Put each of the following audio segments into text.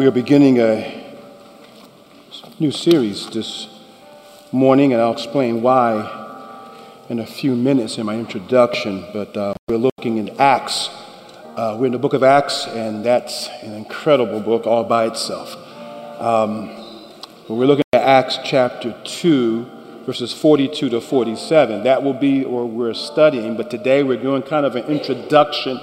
We are beginning a new series this morning, and I'll explain why in a few minutes in my introduction. But uh, we're looking in Acts. Uh, we're in the book of Acts, and that's an incredible book all by itself. Um, we're looking at Acts chapter 2, verses 42 to 47. That will be where we're studying, but today we're doing kind of an introduction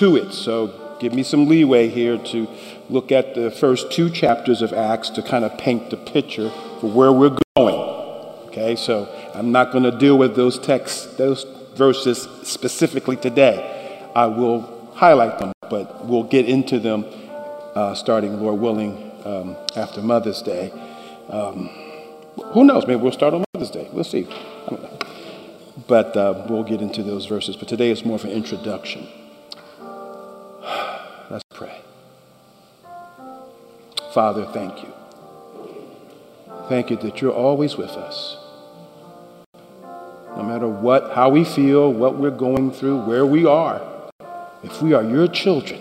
to it. So give me some leeway here to look at the first two chapters of Acts to kind of paint the picture for where we're going. Okay, so I'm not going to deal with those texts, those verses specifically today. I will highlight them, but we'll get into them uh, starting, Lord willing, um, after Mother's Day. Um, who knows? Maybe we'll start on Mother's Day. We'll see. But uh, we'll get into those verses. But today is more of an introduction. Father, thank you. Thank you that you're always with us. No matter what, how we feel, what we're going through, where we are, if we are your children,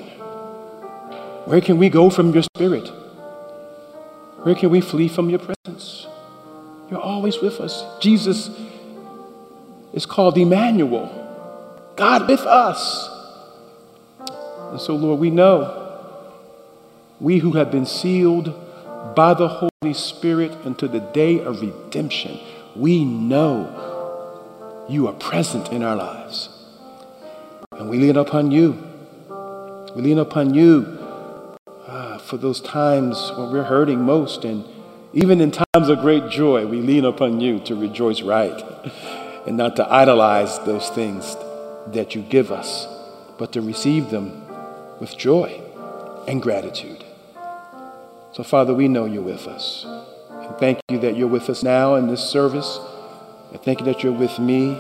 where can we go from your spirit? Where can we flee from your presence? You're always with us. Jesus is called Emmanuel, God with us. And so, Lord, we know, we who have been sealed by the Holy Spirit until the day of redemption, we know you are present in our lives. And we lean upon you. We lean upon you uh, for those times when we're hurting most. And even in times of great joy, we lean upon you to rejoice right and not to idolize those things that you give us, but to receive them with joy and gratitude. So, Father, we know you're with us. And thank you that you're with us now in this service. And thank you that you're with me.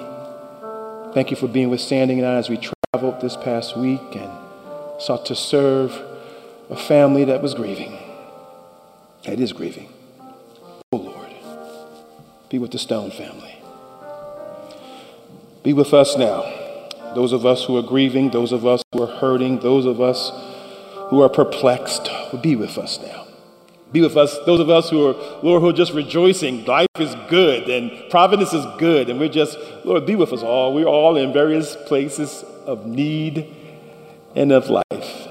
Thank you for being with Sandy and I as we traveled this past week and sought to serve a family that was grieving. That is grieving. Oh, Lord, be with the Stone family. Be with us now those of us who are grieving, those of us who are hurting, those of us who are perplexed, be with us now. Be with us, those of us who are, Lord, who are just rejoicing. Life is good and providence is good. And we're just, Lord, be with us all. We're all in various places of need and of life.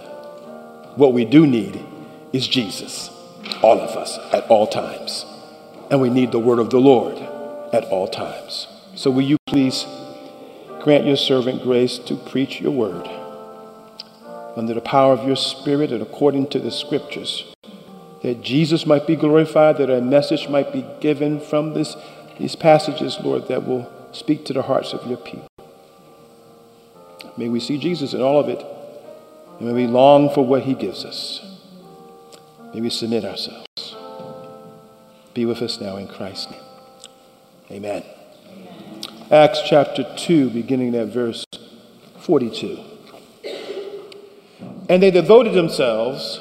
What we do need is Jesus, all of us, at all times. And we need the word of the Lord at all times. So will you please Grant your servant grace to preach your word under the power of your spirit and according to the scriptures, that Jesus might be glorified, that a message might be given from this, these passages, Lord, that will speak to the hearts of your people. May we see Jesus in all of it, and may we long for what he gives us. May we submit ourselves. Be with us now in Christ's name. Amen. Acts chapter 2, beginning at verse 42. And they devoted themselves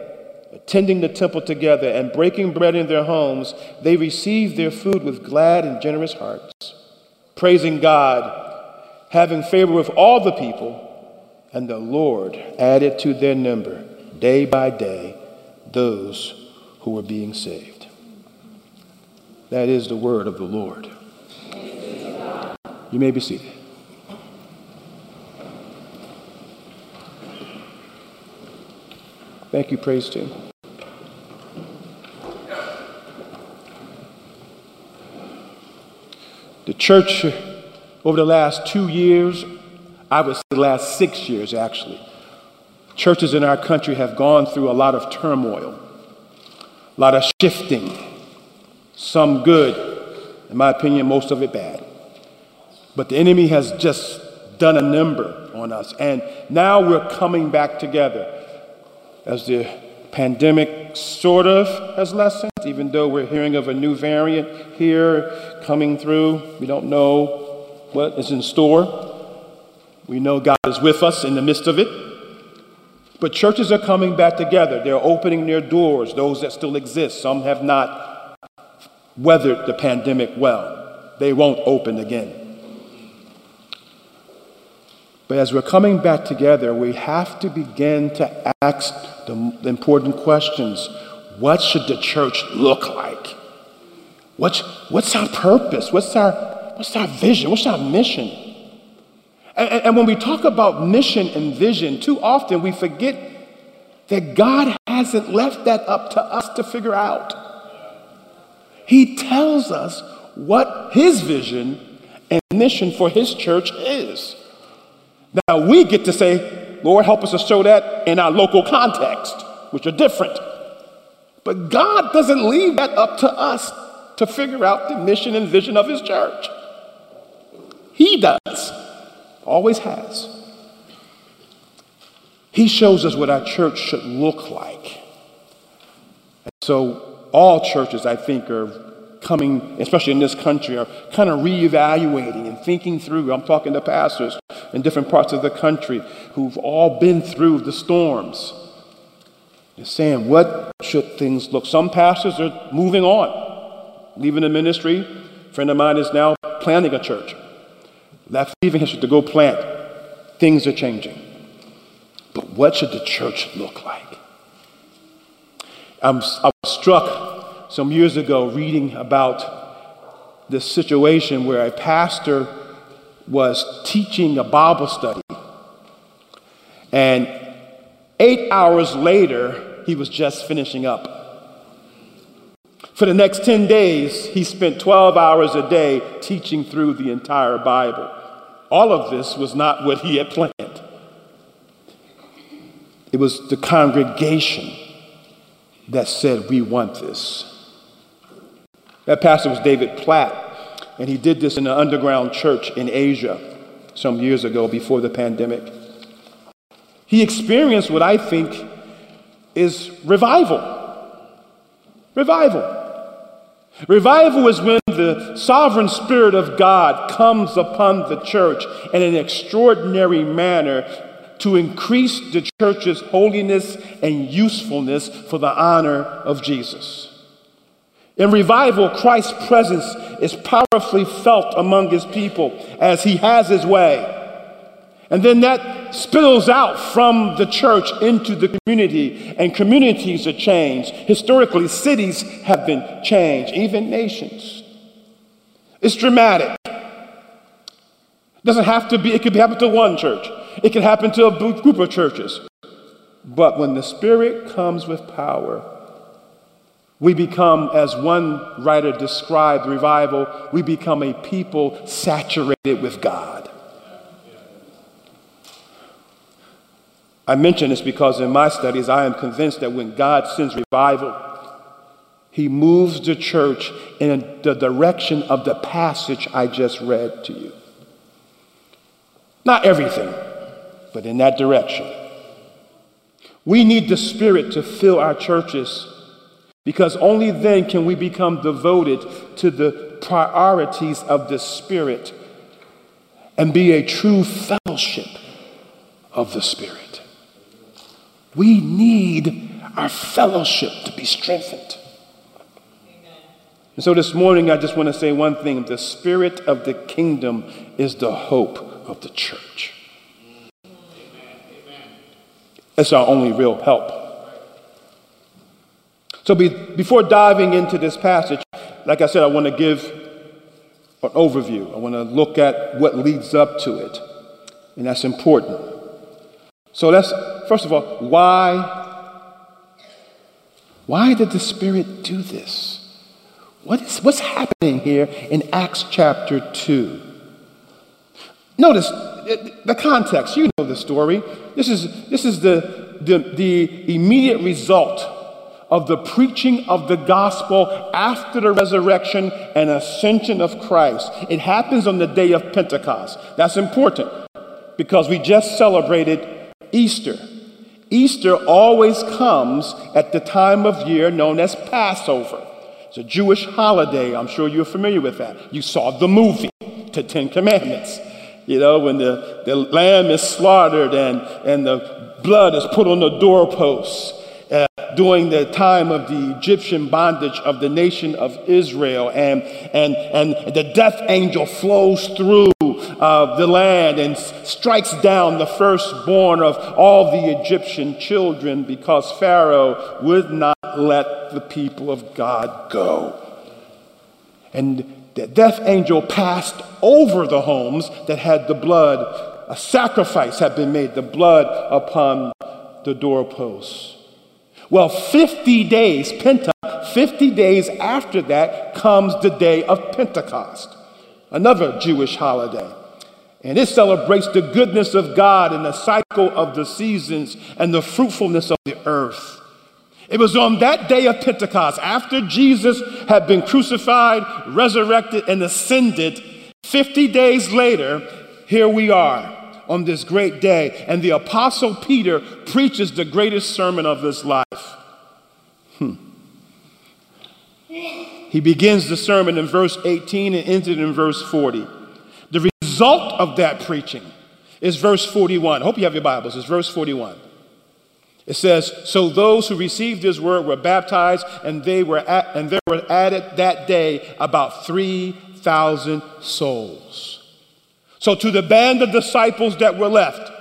attending the temple together and breaking bread in their homes, they received their food with glad and generous hearts, praising God, having favor with all the people, and the Lord added to their number day by day those who were being saved. That is the word of the Lord. You may be seated. Thank you, praise team. The church, over the last two years, I would say the last six years actually, churches in our country have gone through a lot of turmoil, a lot of shifting, some good, in my opinion, most of it bad. But the enemy has just done a number on us. And now we're coming back together. As the pandemic sort of has lessened, even though we're hearing of a new variant here coming through. We don't know what is in store. We know God is with us in the midst of it. But churches are coming back together. They're opening their doors, those that still exist. Some have not weathered the pandemic well. They won't open again. But as we're coming back together, we have to begin to ask the, the important questions. What should the church look like? What's, what's our purpose? What's our, what's our vision? What's our mission? And, and when we talk about mission and vision, too often we forget that God hasn't left that up to us to figure out. He tells us what His vision and mission for His church is. Now we get to say, Lord, help us to show that in our local context, which are different. But God doesn't leave that up to us to figure out the mission and vision of His church. He does, always has. He shows us what our church should look like. And so, all churches, I think, are coming, especially in this country, are kind of reevaluating and thinking through. I'm talking to pastors in different parts of the country who've all been through the storms. They're saying, what should things look? Some pastors are moving on, leaving the ministry. A friend of mine is now planting a church. Left leaving his to go plant. Things are changing. But what should the church look like? I'm, I was struck some years ago reading about this situation where a pastor was teaching a Bible study. And eight hours later, he was just finishing up. For the next 10 days, he spent 12 hours a day teaching through the entire Bible. All of this was not what he had planned, it was the congregation that said, We want this. That pastor was David Platt, and he did this in an underground church in Asia some years ago before the pandemic. He experienced what I think is revival. Revival. Revival is when the sovereign Spirit of God comes upon the church in an extraordinary manner to increase the church's holiness and usefulness for the honor of Jesus. In revival, Christ's presence is powerfully felt among his people as he has his way. And then that spills out from the church into the community, and communities are changed. Historically, cities have been changed, even nations. It's dramatic. It doesn't have to be, it could happen to one church, it can happen to a group of churches. But when the Spirit comes with power, we become, as one writer described revival, we become a people saturated with God. I mention this because in my studies, I am convinced that when God sends revival, he moves the church in the direction of the passage I just read to you. Not everything, but in that direction. We need the Spirit to fill our churches because only then can we become devoted to the priorities of the Spirit and be a true fellowship of the Spirit. We need our fellowship to be strengthened. And so this morning, I just want to say one thing the Spirit of the kingdom is the hope of the church. It's our only real help. So, be, before diving into this passage, like I said, I want to give an overview. I want to look at what leads up to it, and that's important. So, let's first of all, why? Why did the Spirit do this? What is, what's happening here in Acts chapter 2? Notice uh, the context. You know the story. This is, this is the, the, the immediate result of the preaching of the gospel after the resurrection and ascension of Christ. It happens on the day of Pentecost. That's important because we just celebrated Easter. Easter always comes at the time of year known as Passover. It's a Jewish holiday. I'm sure you're familiar with that. You saw the movie, The Ten Commandments. You know, when the, the lamb is slaughtered and, and the blood is put on the doorposts uh, during the time of the Egyptian bondage of the nation of Israel. And, and, and the death angel flows through uh, the land and strikes down the firstborn of all the Egyptian children because Pharaoh would not let the people of God go. And the death angel passed over the homes that had the blood. A sacrifice had been made, the blood upon the doorposts. Well, 50 days, Penta, 50 days after that comes the day of Pentecost, another Jewish holiday. And it celebrates the goodness of God and the cycle of the seasons and the fruitfulness of the earth. It was on that day of Pentecost, after Jesus had been crucified, resurrected, and ascended, 50 days later, here we are on this great day, and the Apostle Peter preaches the greatest sermon of his life. Hmm. He begins the sermon in verse 18 and ends it in verse 40. The result of that preaching is verse 41. I hope you have your Bibles. It's verse 41. It says, So those who received his word were baptized, and they were at, and there were added that day about 3,000 souls. So, to the band of disciples that were left,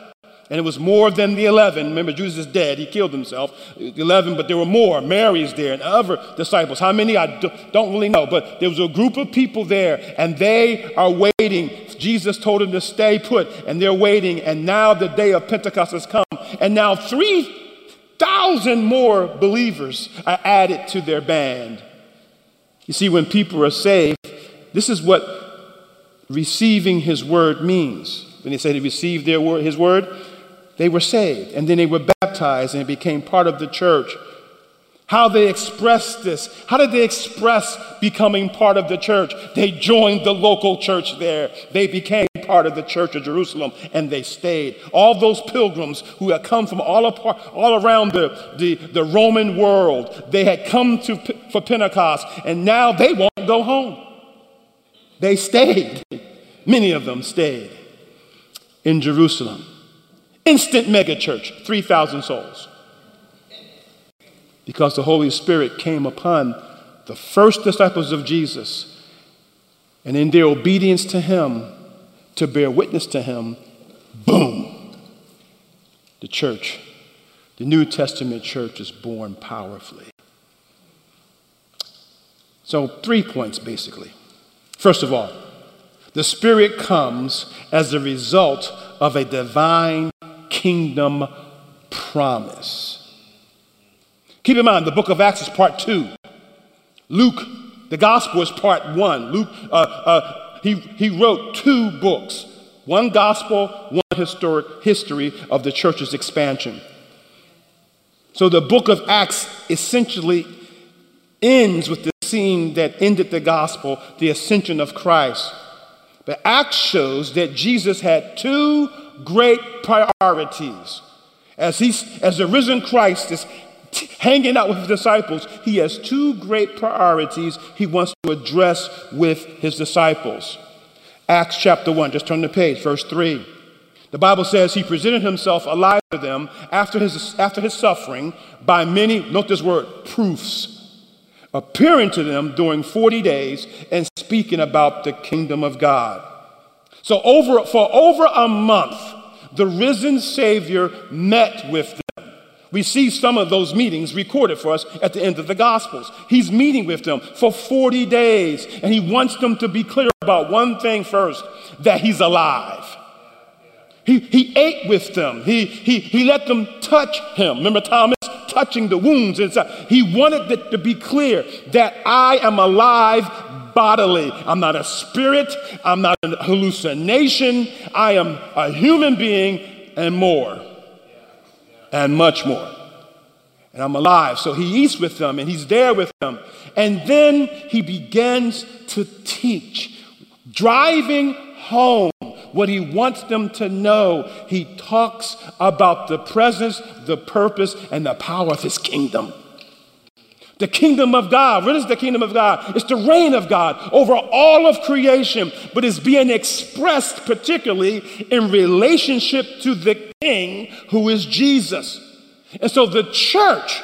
and it was more than the 11. Remember, Jesus is dead. He killed himself. 11, but there were more. Mary's there and other disciples. How many? I don't really know. But there was a group of people there, and they are waiting. Jesus told them to stay put, and they're waiting. And now the day of Pentecost has come. And now 3,000 more believers are added to their band. You see, when people are saved, this is what receiving his word means. When they said he received their word, his word, they were saved. And then they were baptized and became part of the church. How they expressed this. How did they express becoming part of the church? They joined the local church there. They became part of the church of Jerusalem and they stayed. All those pilgrims who had come from all, apart, all around the, the, the Roman world, they had come to, for Pentecost and now they won't go home. They stayed. Many of them stayed in Jerusalem. Instant megachurch, 3,000 souls. Because the Holy Spirit came upon the first disciples of Jesus, and in their obedience to Him, to bear witness to Him, boom, the church, the New Testament church is born powerfully. So, three points basically. First of all, the Spirit comes as a result of a divine kingdom promise. Keep in mind, the book of Acts is part two. Luke, the gospel is part one. Luke, uh, uh, he, he wrote two books one gospel, one historic history of the church's expansion. So the book of Acts essentially ends with the scene that ended the gospel, the ascension of Christ. But act shows that Jesus had two great priorities. As, he's, as the risen Christ is t- hanging out with his disciples, he has two great priorities he wants to address with his disciples. Acts chapter 1, just turn the page, verse 3. The Bible says he presented himself alive to them after his, after his suffering by many, note this word, proofs appearing to them during 40 days and speaking about the kingdom of God. So over for over a month, the risen Savior met with them. We see some of those meetings recorded for us at the end of the Gospels. He's meeting with them for 40 days, and he wants them to be clear about one thing first that he's alive. He, he ate with them, he, he, he let them touch him. Remember Thomas? touching the wounds inside. He wanted it to be clear that I am alive bodily. I'm not a spirit, I'm not a hallucination. I am a human being and more, and much more. And I'm alive. So he eats with them and he's there with them. And then he begins to teach, driving home what he wants them to know. He talks about the presence, the purpose, and the power of his kingdom. The kingdom of God. What is the kingdom of God? It's the reign of God over all of creation, but it's being expressed particularly in relationship to the king who is Jesus. And so the church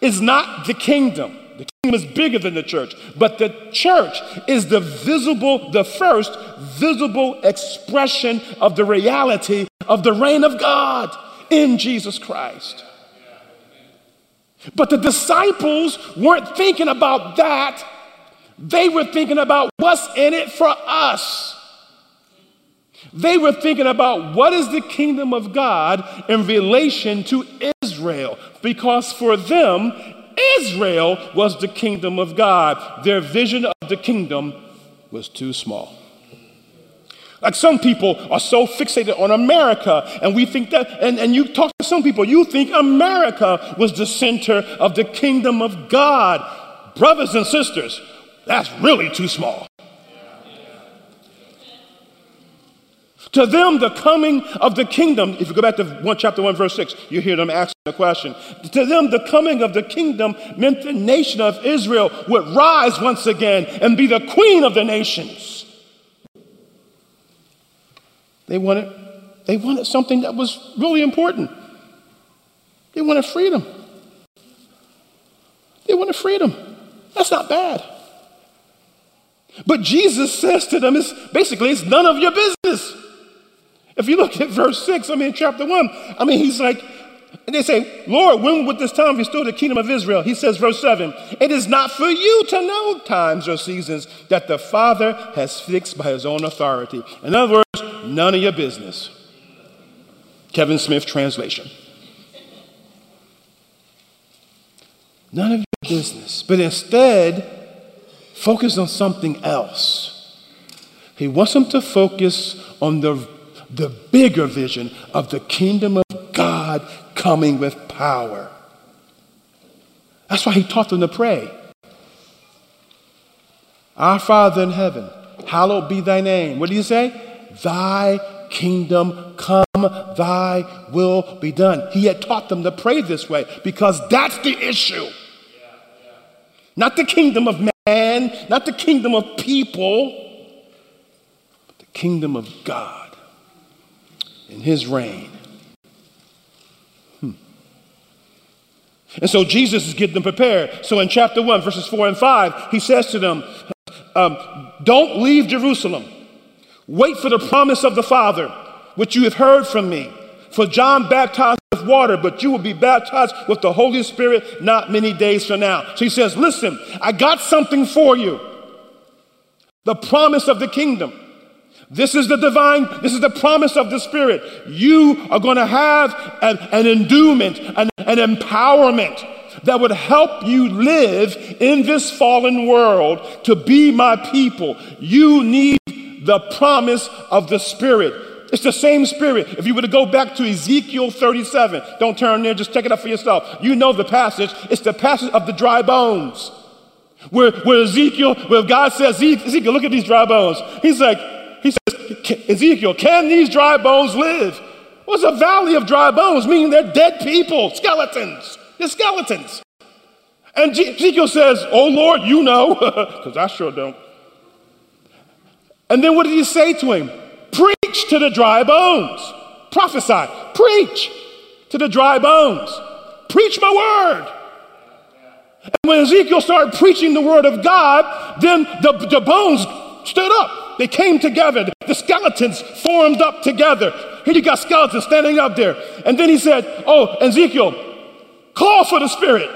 is not the kingdom. The kingdom is bigger than the church, but the church is the visible, the first visible expression of the reality of the reign of God in Jesus Christ. But the disciples weren't thinking about that. They were thinking about what's in it for us. They were thinking about what is the kingdom of God in relation to Israel, because for them, Israel was the kingdom of God. Their vision of the kingdom was too small. Like some people are so fixated on America, and we think that, and, and you talk to some people, you think America was the center of the kingdom of God. Brothers and sisters, that's really too small. To them, the coming of the kingdom, if you go back to 1 chapter 1, verse 6, you hear them asking the question. To them, the coming of the kingdom meant the nation of Israel would rise once again and be the queen of the nations. They wanted, they wanted something that was really important. They wanted freedom. They wanted freedom. That's not bad. But Jesus says to them, it's basically, it's none of your business. If you look at verse 6, I mean, chapter 1, I mean, he's like, and they say, Lord, when would this time restore the kingdom of Israel? He says, verse 7, it is not for you to know times or seasons that the Father has fixed by his own authority. In other words, none of your business. Kevin Smith translation. None of your business. But instead, focus on something else. He wants them to focus on the, the bigger vision of the kingdom of God coming with power. That's why he taught them to pray. Our Father in heaven, hallowed be thy name. What do you say? Thy kingdom come, thy will be done. He had taught them to pray this way because that's the issue. Not the kingdom of man, not the kingdom of people, but the kingdom of God in his reign. And so Jesus is getting them prepared. So in chapter 1, verses 4 and 5, he says to them, um, Don't leave Jerusalem. Wait for the promise of the Father, which you have heard from me. For John baptized with water, but you will be baptized with the Holy Spirit not many days from now. So he says, Listen, I got something for you. The promise of the kingdom. This is the divine, this is the promise of the Spirit. You are going to have an, an endowment, an, an empowerment that would help you live in this fallen world to be my people. You need the promise of the Spirit. It's the same Spirit. If you were to go back to Ezekiel 37, don't turn there, just check it up for yourself. You know the passage. It's the passage of the dry bones. Where, where Ezekiel, where God says, Ezekiel, look at these dry bones. He's like, he says, Ezekiel, can these dry bones live? Well, it's a valley of dry bones, meaning they're dead people, skeletons. They're skeletons. And Ezekiel says, Oh Lord, you know, because I sure don't. And then what did he say to him? Preach to the dry bones. Prophesy. Preach to the dry bones. Preach my word. And when Ezekiel started preaching the word of God, then the, the bones stood up. They came together. The skeletons formed up together. Here you got skeletons standing up there. And then he said, Oh, Ezekiel, call for the Spirit.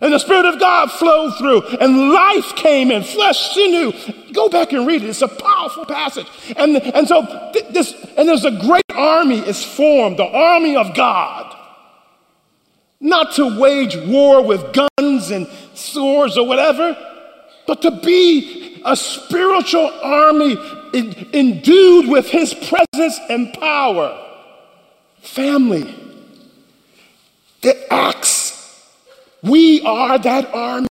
And the Spirit of God flowed through, and life came in, flesh, sinew. Go back and read it. It's a powerful passage. And, and so this, and there's a great army is formed, the army of God. Not to wage war with guns and swords or whatever, but to be a spiritual army endued with his presence and power. Family The acts. We are that army.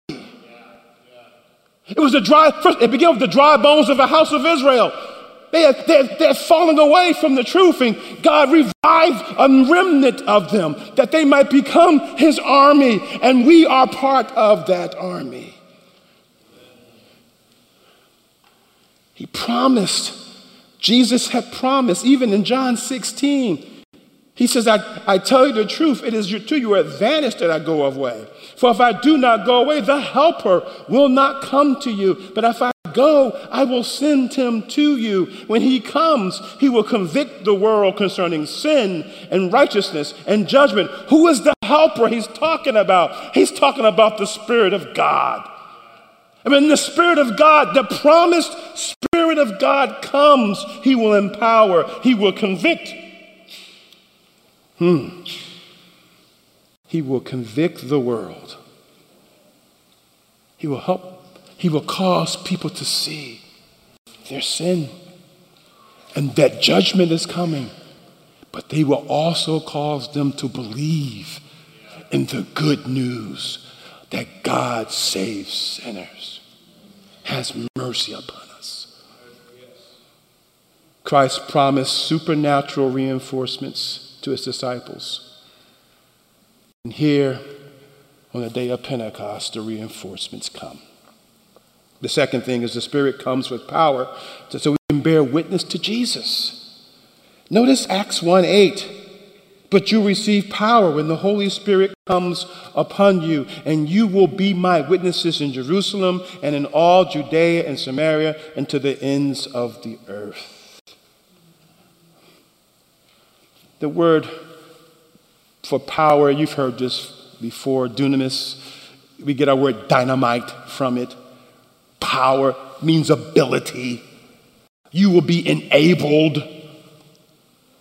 It was the dry, first, it began with the dry bones of the house of Israel. They are, they're, they're falling away from the truth, and God revived a remnant of them that they might become His army, and we are part of that army. He promised, Jesus had promised, even in John 16. He says, I, I tell you the truth, it is to your advantage that I go away. For if I do not go away, the Helper will not come to you. But if I go, I will send him to you. When he comes, he will convict the world concerning sin and righteousness and judgment. Who is the Helper he's talking about? He's talking about the Spirit of God. I mean, the Spirit of God, the promised Spirit of God comes. He will empower, He will convict. Hmm. He will convict the world. He will help, He will cause people to see their sin and that judgment is coming. But they will also cause them to believe in the good news that God saves sinners, has mercy upon us. Christ promised supernatural reinforcements to his disciples. And here, on the day of Pentecost, the reinforcements come. The second thing is the Spirit comes with power so we can bear witness to Jesus. Notice Acts 1 8. But you receive power when the Holy Spirit comes upon you, and you will be my witnesses in Jerusalem and in all Judea and Samaria and to the ends of the earth. The word for power, you've heard this before, dunamis. We get our word dynamite from it. Power means ability. You will be enabled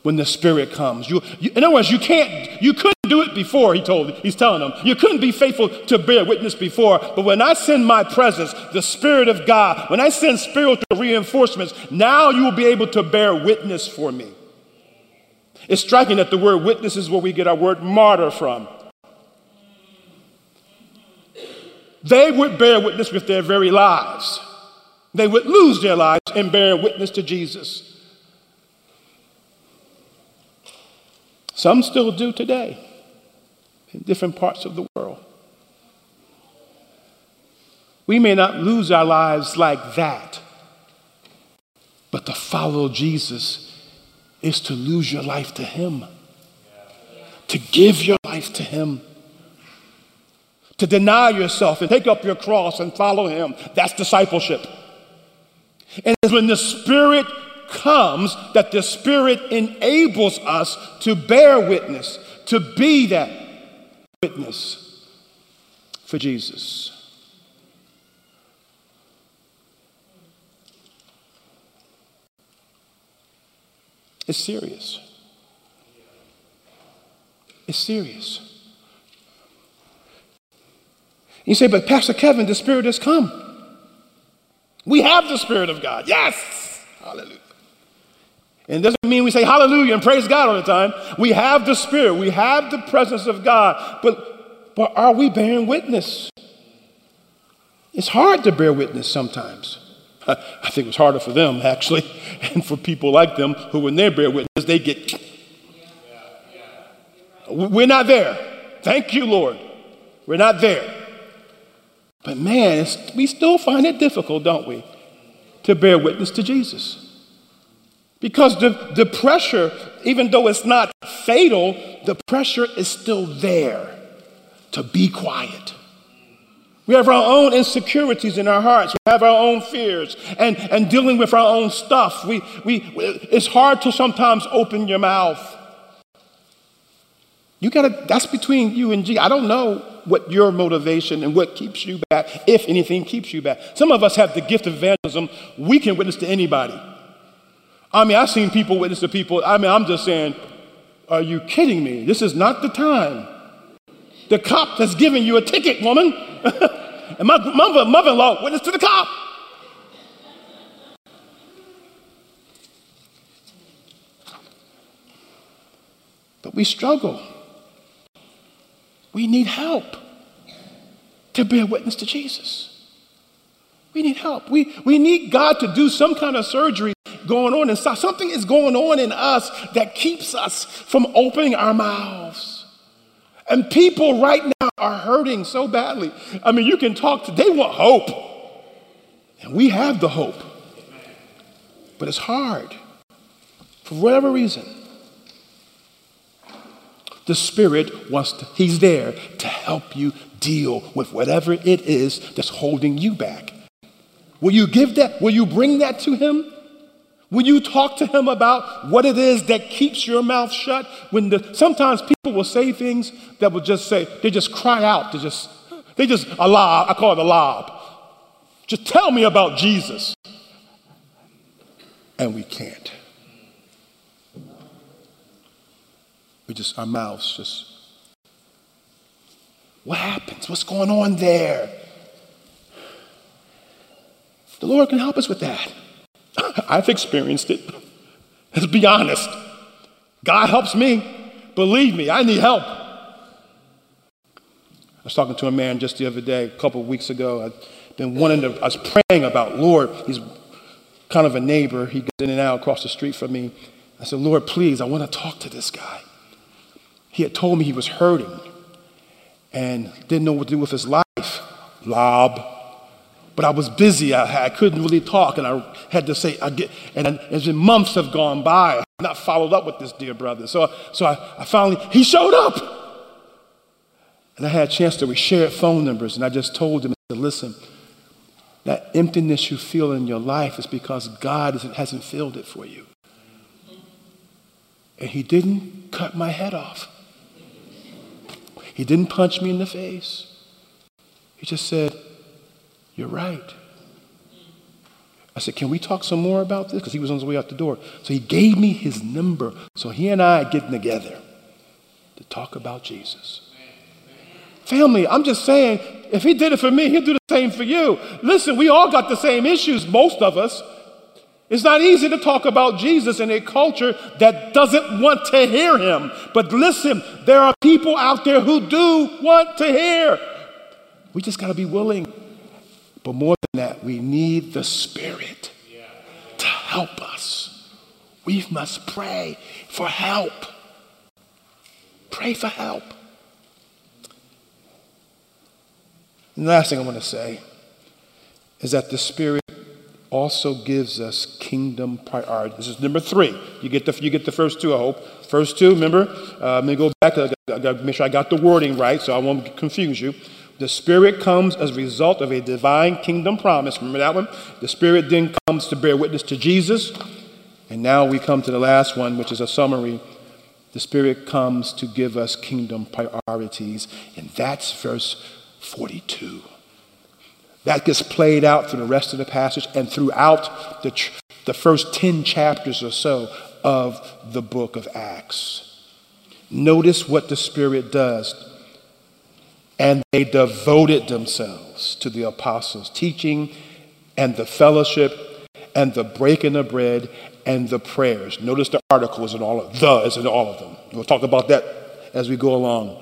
when the Spirit comes. You, you, in other words, you can't, you couldn't do it before, he told, he's telling them. You couldn't be faithful to bear witness before, but when I send my presence, the Spirit of God, when I send spiritual reinforcements, now you will be able to bear witness for me. It's striking that the word witness is where we get our word martyr from. They would bear witness with their very lives. They would lose their lives in bearing witness to Jesus. Some still do today in different parts of the world. We may not lose our lives like that, but to follow Jesus is to lose your life to Him, to give your life to Him, to deny yourself and take up your cross and follow Him. That's discipleship. And it's when the Spirit comes that the Spirit enables us to bear witness, to be that witness for Jesus. It's serious. It's serious. You say, but Pastor Kevin, the Spirit has come. We have the Spirit of God. Yes. Hallelujah. And it doesn't mean we say hallelujah and praise God all the time. We have the Spirit, we have the presence of God, but, but are we bearing witness? It's hard to bear witness sometimes. I think it was harder for them, actually, and for people like them who, when they bear witness, they get. We're not there. Thank you, Lord. We're not there. But man, we still find it difficult, don't we, to bear witness to Jesus. Because the, the pressure, even though it's not fatal, the pressure is still there to be quiet. We have our own insecurities in our hearts. We have our own fears and, and dealing with our own stuff. We, we, it's hard to sometimes open your mouth. You gotta, that's between you and G. I don't know what your motivation and what keeps you back, if anything keeps you back. Some of us have the gift of evangelism. We can witness to anybody. I mean, I've seen people witness to people. I mean, I'm just saying, are you kidding me? This is not the time. The cop has given you a ticket, woman. and my mother, mother-in-law witnessed to the cop. But we struggle. We need help to bear witness to Jesus. We need help. We, we need God to do some kind of surgery going on inside. Something is going on in us that keeps us from opening our mouths. And people right now are hurting so badly. I mean, you can talk to, they want hope. And we have the hope. But it's hard for whatever reason. The Spirit wants to, He's there to help you deal with whatever it is that's holding you back. Will you give that? Will you bring that to Him? Will you talk to Him about what it is that keeps your mouth shut? When the, sometimes people will say things that will just say, they just cry out, they just, they just, a lob, I call it a lob. Just tell me about Jesus. And we can't. We just, our mouths just, what happens? What's going on there? The Lord can help us with that. I've experienced it. Let's be honest. God helps me. Believe me, I need help. I was talking to a man just the other day, a couple of weeks ago. I've been wanting to, I was praying about, Lord, he's kind of a neighbor. He gets in and out across the street from me. I said, Lord, please, I want to talk to this guy. He had told me he was hurting and didn't know what to do with his life. Lob. But I was busy. I, I couldn't really talk, and I had to say, I get, and as months have gone by, I've not followed up with this dear brother. So, so I, I finally, he showed up. And I had a chance to, we shared phone numbers, and I just told him, said, listen, that emptiness you feel in your life is because God hasn't filled it for you. And he didn't cut my head off. He didn't punch me in the face. He just said, You're right. I said, Can we talk some more about this? Because he was on his way out the door. So he gave me his number. So he and I are getting together to talk about Jesus. Family, I'm just saying, if he did it for me, he'll do the same for you. Listen, we all got the same issues, most of us. It's not easy to talk about Jesus in a culture that doesn't want to hear him. But listen, there are people out there who do want to hear. We just got to be willing. But more than that, we need the Spirit to help us. We must pray for help. Pray for help. And the last thing I want to say is that the Spirit also gives us kingdom priorities. This is number three. You get the, you get the first two, I hope. First two, remember, uh, let me go back. I got to make sure I got the wording right so I won't confuse you. The Spirit comes as a result of a divine kingdom promise. Remember that one? The Spirit then comes to bear witness to Jesus. And now we come to the last one, which is a summary. The Spirit comes to give us kingdom priorities. And that's verse 42. That gets played out through the rest of the passage and throughout the, the first 10 chapters or so of the book of Acts. Notice what the Spirit does. And they devoted themselves to the apostles' teaching and the fellowship and the breaking of bread and the prayers. Notice the article is in all of the is in all of them. We'll talk about that as we go along.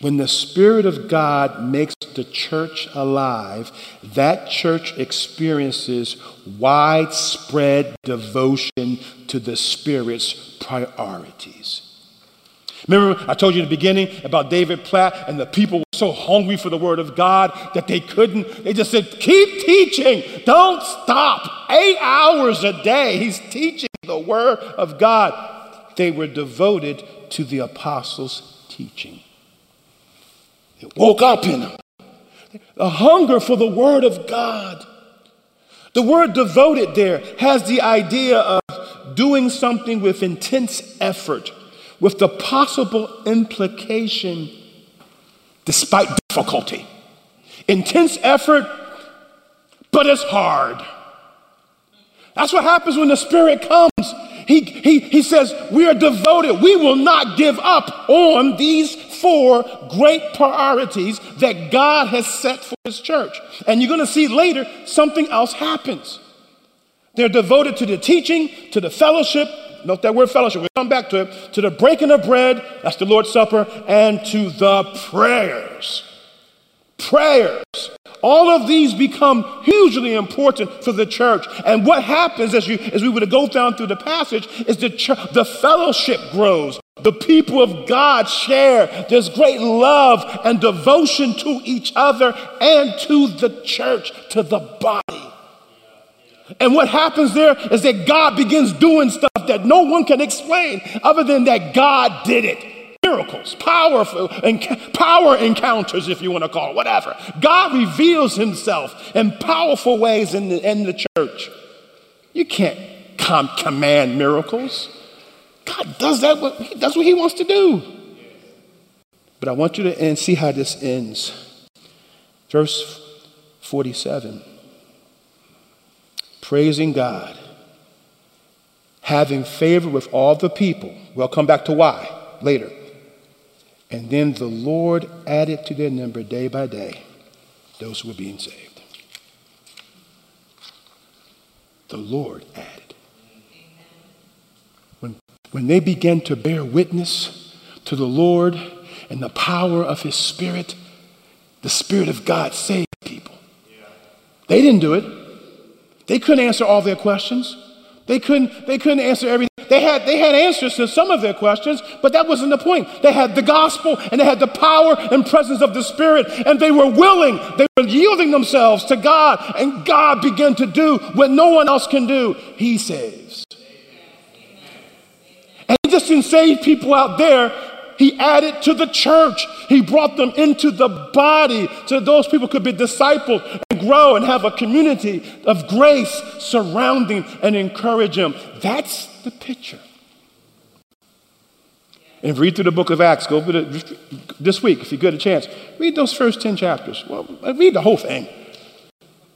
When the Spirit of God makes the church alive, that church experiences widespread devotion to the Spirit's priorities. Remember, I told you in the beginning about David Platt, and the people were so hungry for the Word of God that they couldn't. They just said, Keep teaching, don't stop. Eight hours a day, he's teaching the Word of God. They were devoted to the apostles' teaching. It woke up in them. A hunger for the Word of God. The word devoted there has the idea of doing something with intense effort, with the possible implication despite difficulty. Intense effort, but it's hard. That's what happens when the Spirit comes. He, he, he says, We are devoted. We will not give up on these four great priorities that God has set for His church. And you're going to see later something else happens. They're devoted to the teaching, to the fellowship. Note that word fellowship, we'll come back to it. To the breaking of bread, that's the Lord's Supper, and to the prayers. prayers. All of these become hugely important for the church. And what happens as, you, as we would go down through the passage is the, church, the fellowship grows. The people of God share. There's great love and devotion to each other and to the church, to the body. And what happens there is that God begins doing stuff that no one can explain other than that God did it miracles, powerful and power encounters, if you want to call it, whatever. God reveals himself in powerful ways in the, in the church. You can't com- command miracles. God does that. What, he does what he wants to do. But I want you to end, see how this ends. Verse 47. Praising God, having favor with all the people. We'll come back to why later. And then the Lord added to their number day by day those who were being saved. The Lord added. When, when they began to bear witness to the Lord and the power of His Spirit, the Spirit of God saved people. They didn't do it. They couldn't answer all their questions. They couldn't, they couldn't answer everything. They had, they had answers to some of their questions, but that wasn't the point. They had the gospel and they had the power and presence of the Spirit, and they were willing, they were yielding themselves to God, and God began to do what no one else can do. He saves. And He just didn't save people out there, He added to the church. He brought them into the body so those people could be discipled grow and have a community of grace surrounding and encourage them. That's the picture. And read through the book of Acts. Go it this week if you get a chance. Read those first 10 chapters. Well, read the whole thing.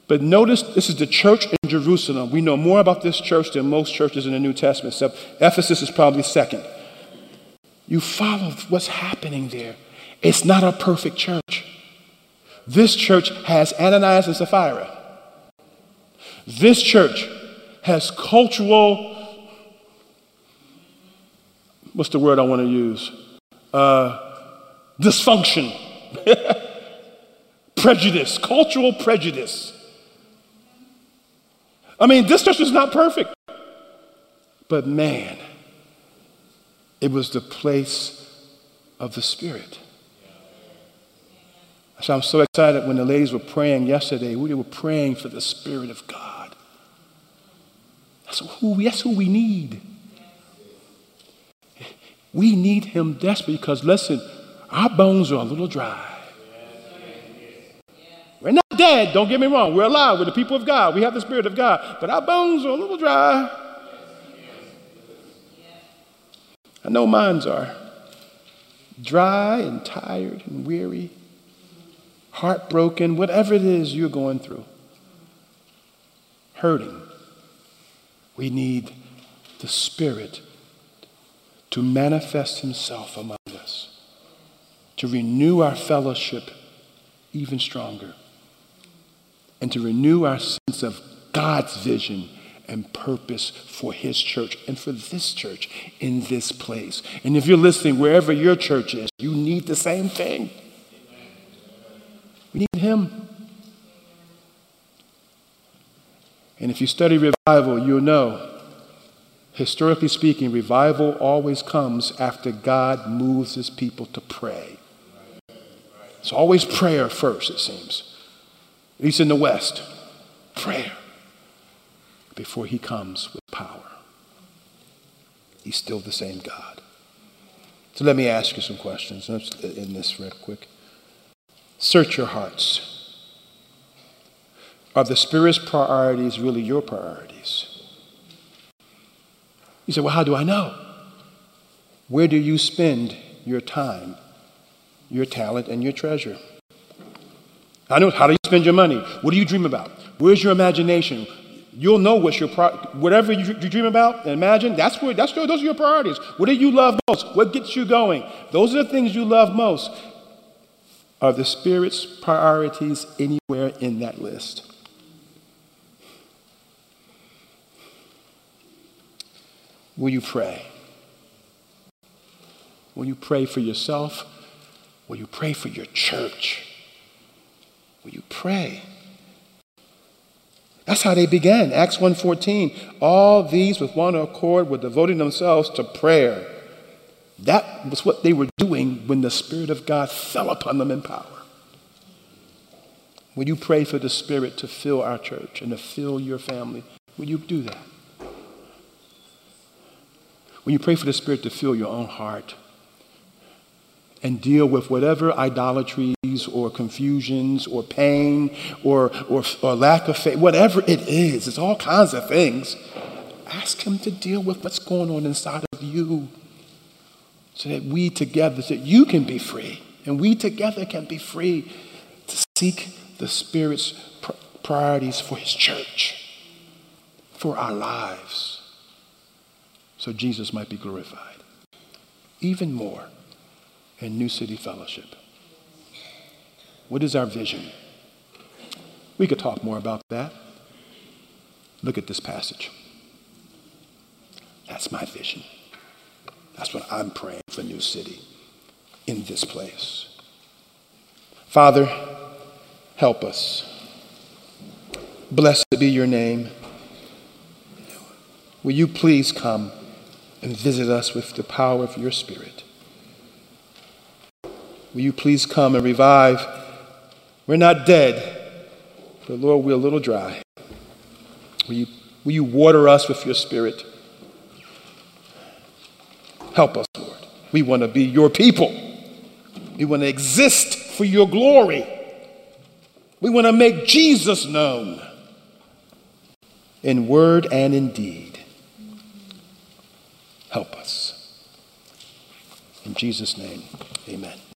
But notice this is the church in Jerusalem. We know more about this church than most churches in the New Testament, except Ephesus is probably second. You follow what's happening there. It's not a perfect church. This church has Ananias and Sapphira. This church has cultural what's the word I want to use? Uh, dysfunction, prejudice, cultural prejudice. I mean, this church is not perfect, but man, it was the place of the Spirit. So I'm so excited when the ladies were praying yesterday. We were praying for the Spirit of God. That's who, that's who we need. We need him desperately because, listen, our bones are a little dry. We're not dead, don't get me wrong. We're alive. We're the people of God. We have the Spirit of God. But our bones are a little dry. I know mines are. Dry and tired and weary, heartbroken, whatever it is you're going through, hurting. We need the Spirit to manifest himself among us, to renew our fellowship even stronger, and to renew our sense of God's vision and purpose for his church and for this church in this place. And if you're listening, wherever your church is, you need the same thing. Him. And if you study revival, you'll know Historically speaking, revival always comes after God moves his people to pray. It's always prayer first, it seems. At least in the West, prayer before he comes with power. He's still the same God. So let me ask you some questions in this real quick. Search your hearts. Are the Spirit's priorities really your priorities? You say, well, how do I know? Where do you spend your time, your talent, and your treasure? I know how do you spend your money? What do you dream about? Where's your imagination? You'll know what's your pro- whatever you, dream about and imagine. That's where that's those are your priorities. What do you love most? What gets you going? Those are the things you love most. Are the Spirit's priorities anywhere in that list? Will you pray? Will you pray for yourself? Will you pray for your church? Will you pray? That's how they began. Acts 1:14. All these with one accord were devoting themselves to prayer. That was what they were doing when the Spirit of God fell upon them in power. Will you pray for the Spirit to fill our church and to fill your family? Will you do that? Will you pray for the Spirit to fill your own heart and deal with whatever idolatries or confusions or pain or, or, or lack of faith, whatever it is, it's all kinds of things. Ask Him to deal with what's going on inside of you so that we together, so that you can be free and we together can be free to seek the Spirit's priorities for His church, for our lives, so Jesus might be glorified. Even more in New City Fellowship. What is our vision? We could talk more about that. Look at this passage. That's my vision. That's what I'm praying for New City in this place. Father, help us. Blessed be your name. Will you please come and visit us with the power of your Spirit? Will you please come and revive? We're not dead, but Lord, we're a little dry. Will you, will you water us with your spirit? Help us, Lord. We want to be your people. We want to exist for your glory. We want to make Jesus known in word and in deed. Help us. In Jesus' name, amen.